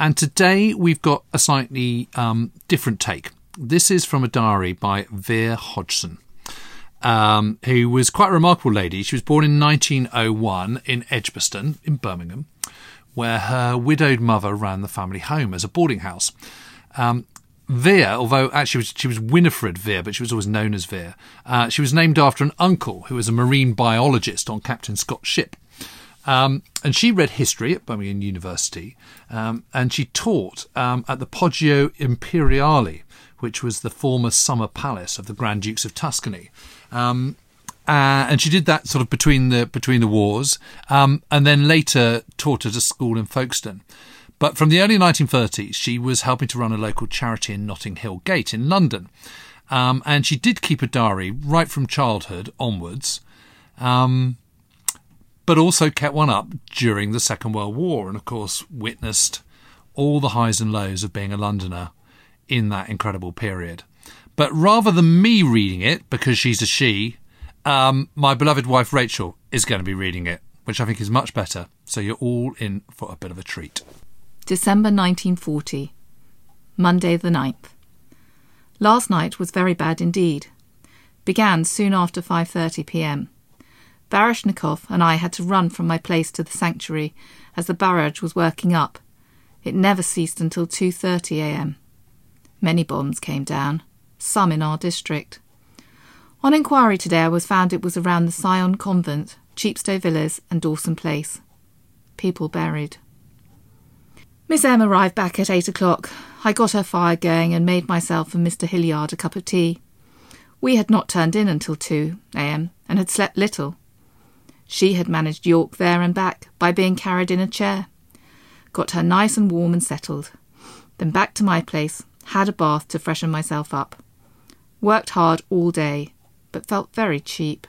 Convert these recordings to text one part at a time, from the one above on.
And today we've got a slightly um, different take. This is from a diary by Vere Hodgson, um, who was quite a remarkable lady. She was born in 1901 in Edgbaston, in Birmingham, where her widowed mother ran the family home as a boarding house. Um, Vere, although actually she was Winifred Vere, but she was always known as Vere, uh, she was named after an uncle who was a marine biologist on Captain Scott's ship. Um, and she read history at Birmingham University, um, and she taught um, at the Poggio Imperiale, which was the former summer palace of the Grand Dukes of Tuscany. Um, uh, and she did that sort of between the between the wars, um, and then later taught at a school in Folkestone. But from the early 1930s, she was helping to run a local charity in Notting Hill Gate in London. Um, and she did keep a diary right from childhood onwards, um, but also kept one up during the Second World War and, of course, witnessed all the highs and lows of being a Londoner in that incredible period. But rather than me reading it, because she's a she, um, my beloved wife Rachel is going to be reading it, which I think is much better. So you're all in for a bit of a treat. December 1940. Monday the 9th. Last night was very bad indeed. Began soon after 5:30 p.m. Baryshnikov and I had to run from my place to the sanctuary as the barrage was working up. It never ceased until 2:30 a.m. Many bombs came down, some in our district. On inquiry today I was found it was around the Sion Convent, Chepstow Villas and Dawson Place. People buried. Miss M arrived back at eight o'clock. I got her fire going and made myself and Mr. Hilliard a cup of tea. We had not turned in until 2 a.m. and had slept little. She had managed York there and back by being carried in a chair. Got her nice and warm and settled. Then back to my place, had a bath to freshen myself up. Worked hard all day, but felt very cheap.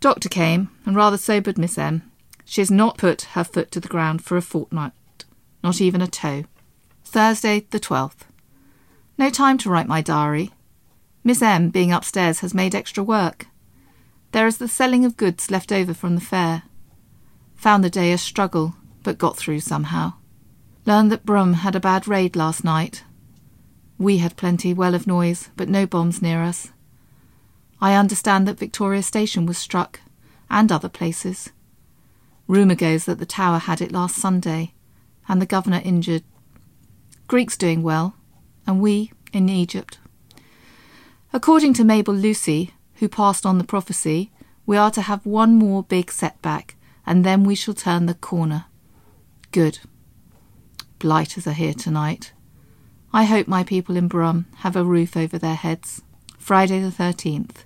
Doctor came and rather sobered Miss M. She has not put her foot to the ground for a fortnight not even a toe. Thursday, the 12th. No time to write my diary. Miss M, being upstairs, has made extra work. There is the selling of goods left over from the fair. Found the day a struggle, but got through somehow. Learned that Brum had a bad raid last night. We had plenty well of noise, but no bombs near us. I understand that Victoria Station was struck, and other places. Rumour goes that the tower had it last Sunday and the governor injured. Greeks doing well, and we in Egypt. According to Mabel Lucy, who passed on the prophecy, we are to have one more big setback, and then we shall turn the corner. Good. Blighters are here tonight. I hope my people in Brum have a roof over their heads. Friday the 13th.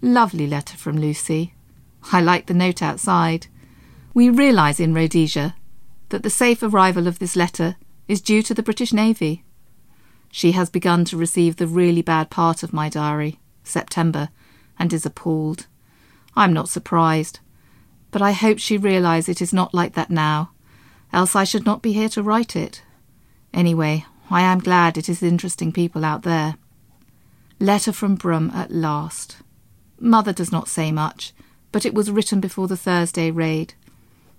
Lovely letter from Lucy. I like the note outside. We realise in Rhodesia that the safe arrival of this letter is due to the British Navy. She has begun to receive the really bad part of my diary, September, and is appalled. I'm not surprised, but I hope she realises it is not like that now, else I should not be here to write it. Anyway, I am glad it is interesting people out there. Letter from Brum at last. Mother does not say much, but it was written before the Thursday raid.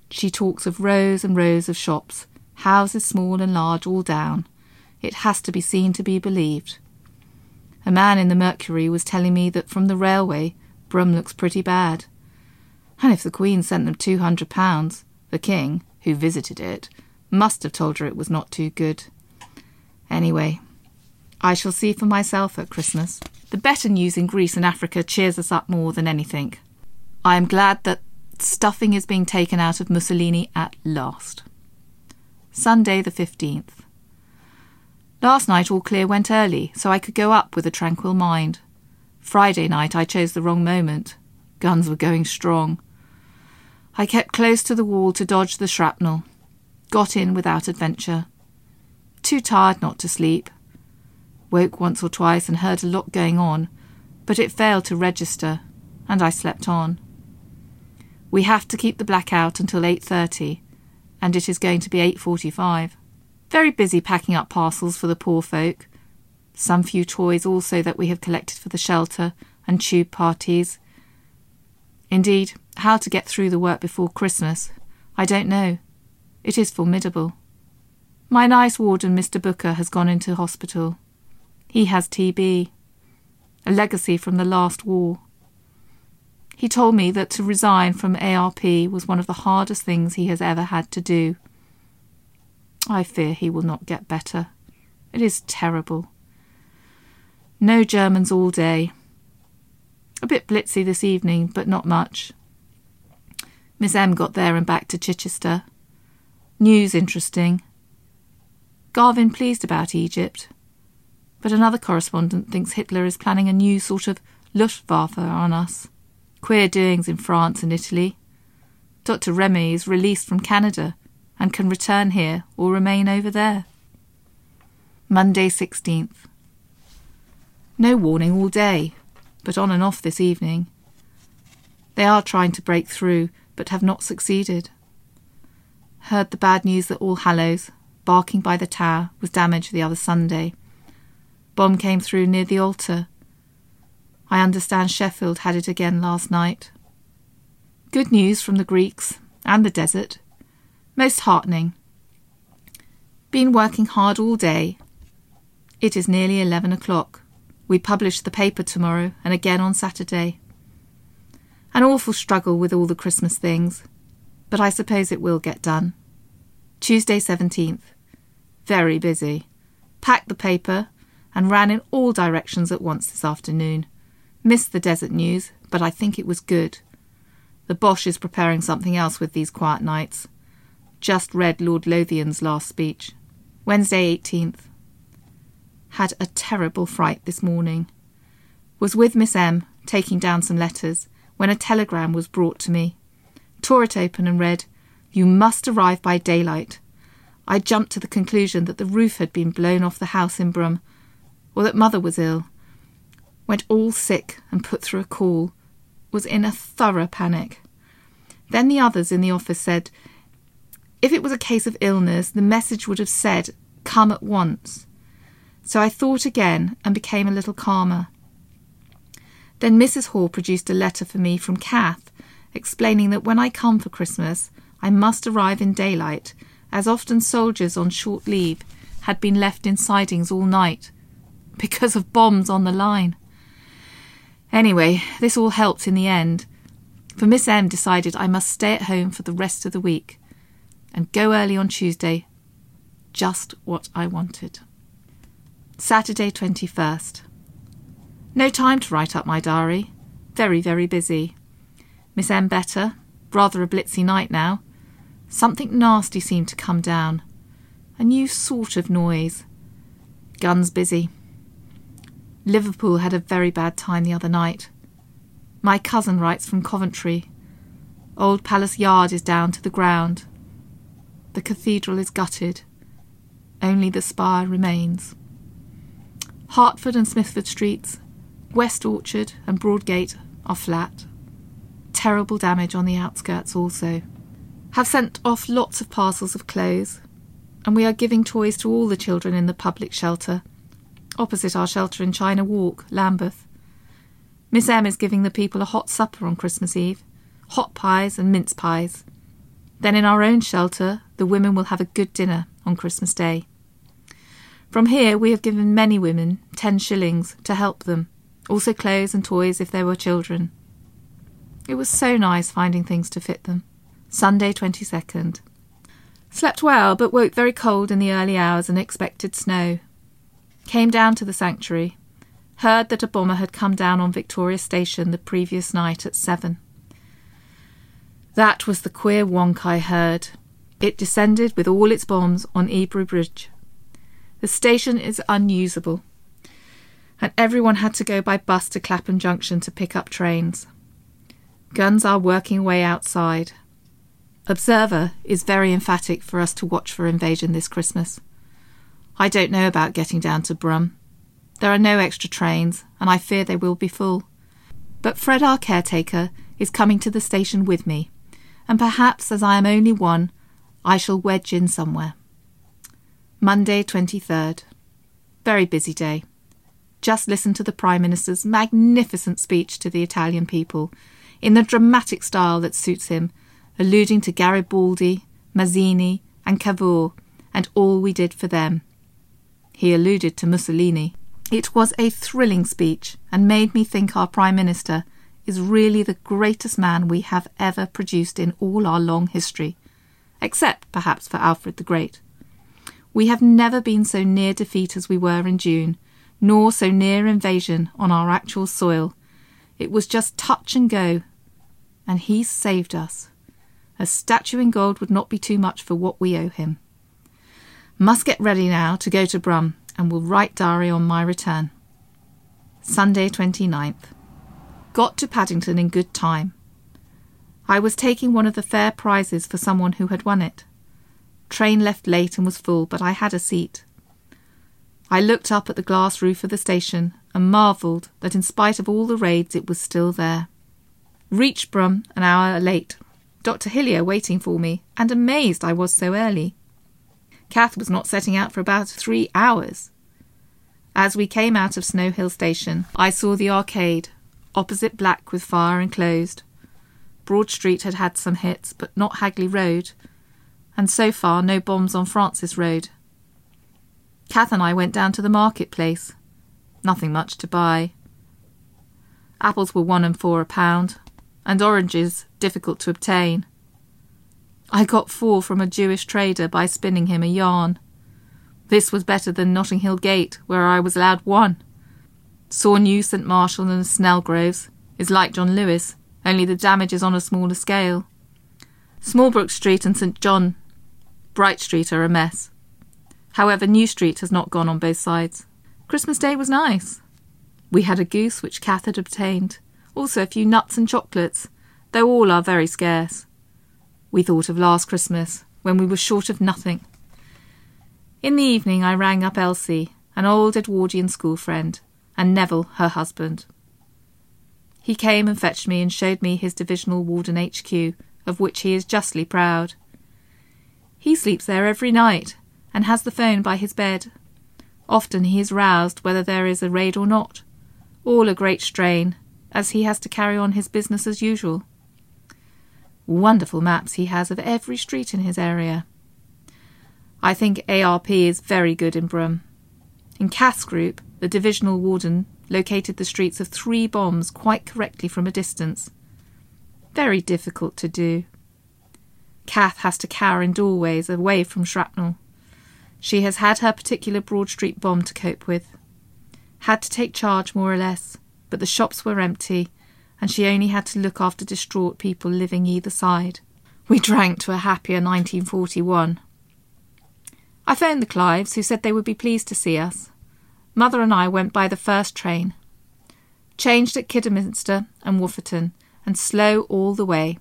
She talks of rows and rows of shops, houses small and large all down. It has to be seen to be believed. A man in the Mercury was telling me that from the railway Brum looks pretty bad. And if the Queen sent them two hundred pounds, the King, who visited it, must have told her it was not too good. Anyway, I shall see for myself at Christmas. The better news in Greece and Africa cheers us up more than anything. I am glad that stuffing is being taken out of Mussolini at last. Sunday the 15th. Last night all clear went early, so I could go up with a tranquil mind. Friday night I chose the wrong moment. Guns were going strong. I kept close to the wall to dodge the shrapnel. Got in without adventure. Too tired not to sleep. Woke once or twice and heard a lot going on, but it failed to register, and I slept on. We have to keep the blackout until 8:30, and it is going to be 8:45. Very busy packing up parcels for the poor folk. Some few toys also that we have collected for the shelter and tube parties. Indeed, how to get through the work before Christmas, I don't know. It is formidable. My nice warden, Mr. Booker, has gone into hospital. He has TB, a legacy from the last war. He told me that to resign from ARP was one of the hardest things he has ever had to do. I fear he will not get better. It is terrible. No Germans all day. A bit blitzy this evening, but not much. Miss M got there and back to Chichester. News interesting. Garvin pleased about Egypt. But another correspondent thinks Hitler is planning a new sort of Luftwaffe on us. Queer doings in France and Italy. Dr. Remy is released from Canada and can return here or remain over there. Monday 16th. No warning all day, but on and off this evening. They are trying to break through, but have not succeeded. Heard the bad news that All Hallows, barking by the tower, was damaged the other Sunday. Bomb came through near the altar, I understand Sheffield had it again last night. Good news from the Greeks and the desert. Most heartening. Been working hard all day. It is nearly eleven o'clock. We publish the paper tomorrow and again on Saturday. An awful struggle with all the Christmas things, but I suppose it will get done. Tuesday 17th. Very busy. Packed the paper and ran in all directions at once this afternoon. Missed the desert news, but I think it was good. The Boche is preparing something else with these quiet nights. Just read Lord Lothian's last speech. Wednesday 18th. Had a terrible fright this morning. Was with Miss M, taking down some letters, when a telegram was brought to me. Tore it open and read, You must arrive by daylight. I jumped to the conclusion that the roof had been blown off the house in Brum, or that mother was ill, went all sick and put through a call, was in a thorough panic. Then the others in the office said, if it was a case of illness, the message would have said, come at once. So I thought again and became a little calmer. Then Mrs. Hall produced a letter for me from Kath, explaining that when I come for Christmas, I must arrive in daylight, as often soldiers on short leave had been left in sidings all night because of bombs on the line. Anyway, this all helped in the end, for Miss M decided I must stay at home for the rest of the week and go early on Tuesday. Just what I wanted. Saturday 21st. No time to write up my diary. Very, very busy. Miss M better. Rather a blitzy night now. Something nasty seemed to come down. A new sort of noise. Guns busy. Liverpool had a very bad time the other night. My cousin writes from Coventry. Old Palace Yard is down to the ground. The cathedral is gutted. Only the spire remains. Hertford and Smithford Streets, West Orchard and Broadgate are flat. Terrible damage on the outskirts also. Have sent off lots of parcels of clothes, and we are giving toys to all the children in the public shelter opposite our shelter in China Walk, Lambeth. Miss M is giving the people a hot supper on Christmas Eve hot pies and mince pies. Then in our own shelter, the women will have a good dinner on Christmas Day. From here, we have given many women ten shillings to help them, also clothes and toys if there were children. It was so nice finding things to fit them. Sunday, 22nd. Slept well, but woke very cold in the early hours and expected snow came down to the sanctuary, heard that a bomber had come down on Victoria Station the previous night at seven. That was the queer wonk I heard. It descended with all its bombs on Ebury Bridge. The station is unusable, and everyone had to go by bus to Clapham Junction to pick up trains. Guns are working way outside. Observer is very emphatic for us to watch for invasion this Christmas. I don't know about getting down to Brum. There are no extra trains, and I fear they will be full. But Fred, our caretaker, is coming to the station with me, and perhaps as I am only one, I shall wedge in somewhere. Monday, 23rd. Very busy day. Just listen to the Prime Minister's magnificent speech to the Italian people, in the dramatic style that suits him, alluding to Garibaldi, Mazzini, and Cavour, and all we did for them. He alluded to Mussolini. It was a thrilling speech, and made me think our Prime Minister is really the greatest man we have ever produced in all our long history, except perhaps for Alfred the Great. We have never been so near defeat as we were in June, nor so near invasion on our actual soil. It was just touch and go, and he saved us. A statue in gold would not be too much for what we owe him. Must get ready now to go to Brum, and will write diary on my return. Sunday 29th. Got to Paddington in good time. I was taking one of the fair prizes for someone who had won it. Train left late and was full, but I had a seat. I looked up at the glass roof of the station and marvelled that in spite of all the raids it was still there. Reached Brum an hour late. Dr. Hillier waiting for me, and amazed I was so early. Kath was not setting out for about three hours. As we came out of Snow Hill Station, I saw the arcade, opposite black with fire enclosed. Broad Street had had some hits, but not Hagley Road, and so far no bombs on Francis Road. Kath and I went down to the marketplace. Nothing much to buy. Apples were one and four a pound, and oranges difficult to obtain. I got four from a Jewish trader by spinning him a yarn. This was better than Notting Hill Gate, where I was allowed one. Saw new St. Marshall and Snelgroves is like John Lewis, only the damage is on a smaller scale. Smallbrook Street and St. John Bright Street are a mess. However, New Street has not gone on both sides. Christmas Day was nice. We had a goose which Kath had obtained, also a few nuts and chocolates, though all are very scarce. We thought of last Christmas, when we were short of nothing. In the evening, I rang up Elsie, an old Edwardian school friend, and Neville, her husband. He came and fetched me and showed me his divisional warden HQ, of which he is justly proud. He sleeps there every night, and has the phone by his bed. Often he is roused whether there is a raid or not, all a great strain, as he has to carry on his business as usual. Wonderful maps he has of every street in his area. I think ARP is very good in Brum. In Kath's group, the divisional warden located the streets of three bombs quite correctly from a distance. Very difficult to do. Kath has to cower in doorways away from shrapnel. She has had her particular Broad Street bomb to cope with. Had to take charge more or less, but the shops were empty and she only had to look after distraught people living either side. We drank to a happier 1941. I phoned the Clives, who said they would be pleased to see us. Mother and I went by the first train. Changed at Kidderminster and Woofferton, and slow all the way.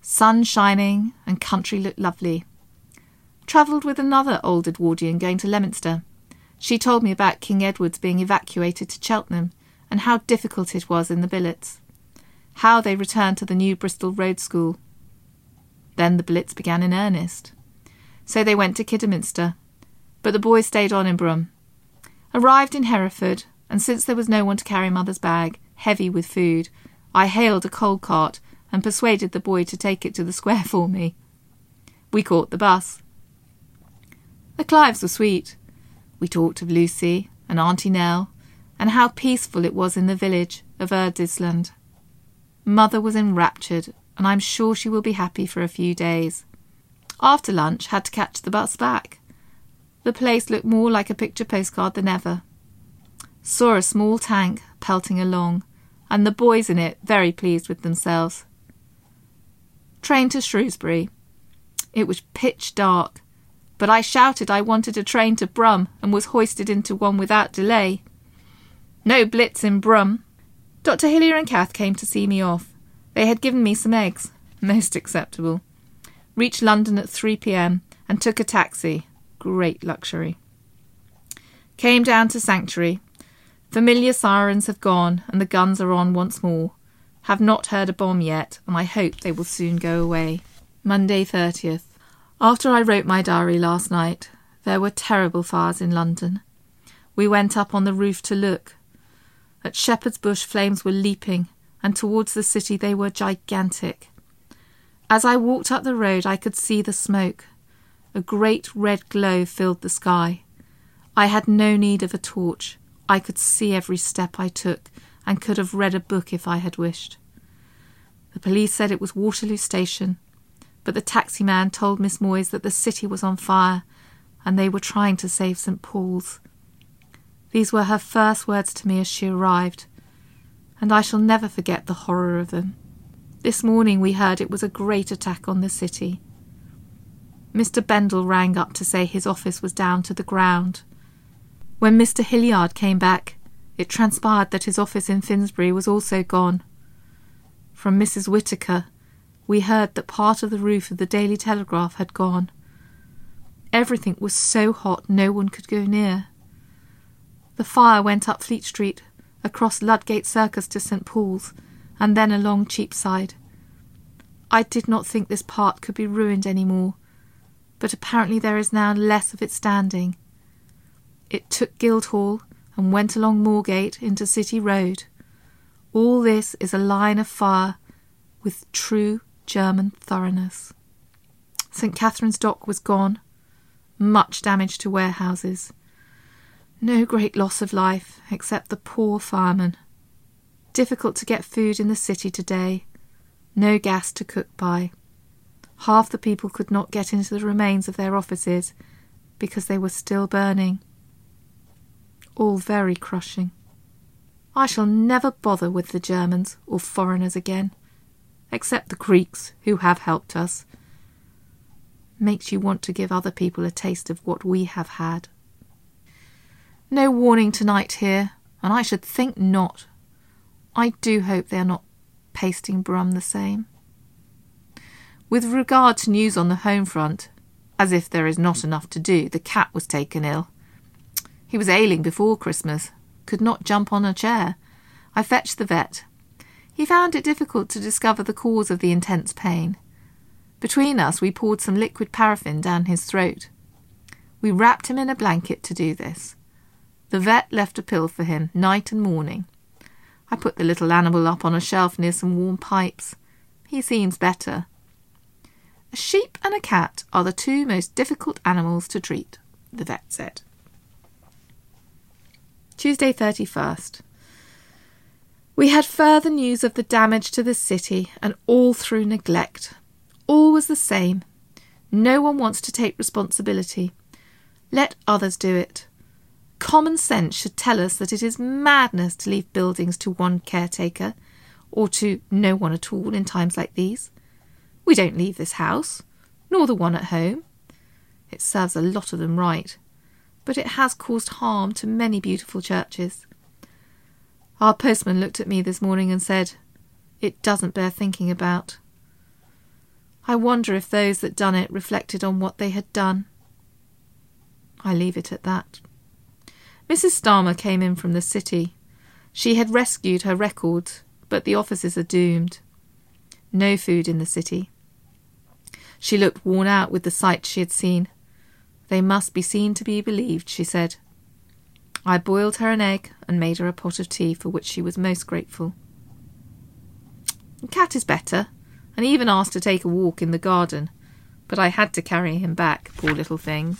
Sun shining, and country looked lovely. Travelled with another old Edwardian going to Leominster. She told me about King Edward's being evacuated to Cheltenham and how difficult it was in the billets, how they returned to the new Bristol Road School. Then the blitz began in earnest. So they went to Kidderminster, but the boys stayed on in Brum. Arrived in Hereford, and since there was no one to carry mother's bag, heavy with food, I hailed a coal cart and persuaded the boy to take it to the square for me. We caught the bus. The Clives were sweet. We talked of Lucy and Auntie Nell and how peaceful it was in the village of Eardisland. Mother was enraptured, and I'm sure she will be happy for a few days. After lunch, had to catch the bus back. The place looked more like a picture postcard than ever. Saw a small tank pelting along, and the boys in it very pleased with themselves. Train to Shrewsbury. It was pitch dark, but I shouted I wanted a train to Brum and was hoisted into one without delay. No blitz in Brum. Dr. Hillier and Kath came to see me off. They had given me some eggs. Most acceptable. Reached London at 3 pm and took a taxi. Great luxury. Came down to Sanctuary. Familiar sirens have gone and the guns are on once more. Have not heard a bomb yet, and I hope they will soon go away. Monday 30th. After I wrote my diary last night, there were terrible fires in London. We went up on the roof to look. At Shepherd's Bush, flames were leaping, and towards the city they were gigantic. As I walked up the road, I could see the smoke. A great red glow filled the sky. I had no need of a torch. I could see every step I took and could have read a book if I had wished. The police said it was Waterloo Station, but the taxi man told Miss Moyes that the city was on fire and they were trying to save St. Paul's. These were her first words to me as she arrived, and I shall never forget the horror of them. This morning we heard it was a great attack on the city. Mr. Bendel rang up to say his office was down to the ground. When Mr. Hilliard came back, it transpired that his office in Finsbury was also gone. From Mrs. Whitaker, we heard that part of the roof of the Daily Telegraph had gone. Everything was so hot no one could go near. The fire went up Fleet Street, across Ludgate Circus to St. Paul's, and then along Cheapside. I did not think this part could be ruined any more, but apparently there is now less of it standing. It took Guildhall and went along Moorgate into City Road. All this is a line of fire with true German thoroughness. St. Catherine's Dock was gone, much damage to warehouses. No great loss of life, except the poor firemen. Difficult to get food in the city today. No gas to cook by. Half the people could not get into the remains of their offices because they were still burning. All very crushing. I shall never bother with the Germans or foreigners again, except the Greeks who have helped us makes you want to give other people a taste of what we have had. No warning tonight here, and I should think not. I do hope they are not pasting Brum the same. With regard to news on the home front, as if there is not enough to do, the cat was taken ill. He was ailing before Christmas, could not jump on a chair. I fetched the vet. He found it difficult to discover the cause of the intense pain. Between us, we poured some liquid paraffin down his throat. We wrapped him in a blanket to do this. The vet left a pill for him night and morning. I put the little animal up on a shelf near some warm pipes. He seems better. A sheep and a cat are the two most difficult animals to treat, the vet said. Tuesday, 31st. We had further news of the damage to the city, and all through neglect. All was the same. No one wants to take responsibility. Let others do it. Common sense should tell us that it is madness to leave buildings to one caretaker, or to no one at all in times like these. We don't leave this house, nor the one at home. It serves a lot of them right, but it has caused harm to many beautiful churches. Our postman looked at me this morning and said, It doesn't bear thinking about. I wonder if those that done it reflected on what they had done. I leave it at that. Mrs. Starmer came in from the city. She had rescued her records, but the offices are doomed. No food in the city. She looked worn out with the sights she had seen. They must be seen to be believed, she said. I boiled her an egg and made her a pot of tea for which she was most grateful. Cat is better, and even asked to take a walk in the garden, but I had to carry him back, poor little thing.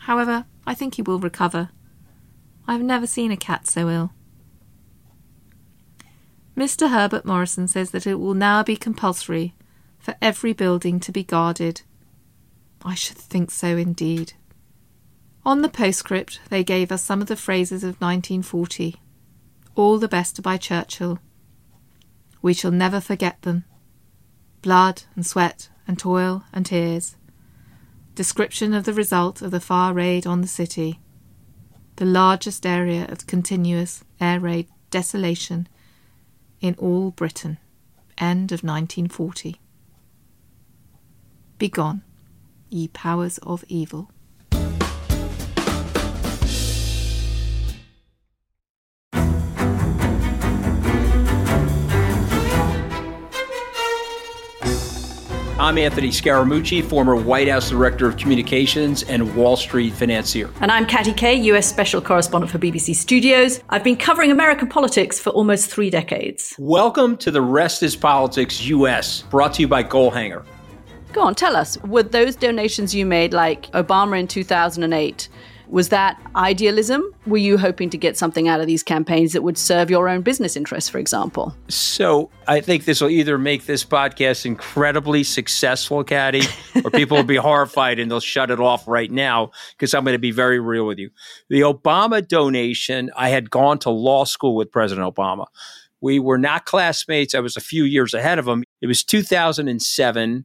However, I think he will recover. I have never seen a cat so ill. Mr. Herbert Morrison says that it will now be compulsory for every building to be guarded. I should think so indeed. On the postscript, they gave us some of the phrases of 1940. All the best by Churchill. We shall never forget them blood and sweat and toil and tears. Description of the result of the far raid on the city. The largest area of continuous air raid desolation in all Britain. End of 1940. Begone, ye powers of evil. I'm Anthony Scaramucci, former White House Director of Communications and Wall Street financier. And I'm Katty Kay, US Special Correspondent for BBC Studios. I've been covering American politics for almost three decades. Welcome to The Rest is Politics US, brought to you by Goalhanger Go on, tell us, were those donations you made, like Obama in 2008, was that idealism? Were you hoping to get something out of these campaigns that would serve your own business interests, for example? So I think this will either make this podcast incredibly successful, Katty, or people will be horrified and they'll shut it off right now because I'm going to be very real with you. The Obama donation, I had gone to law school with President Obama. We were not classmates. I was a few years ahead of him. It was 2007.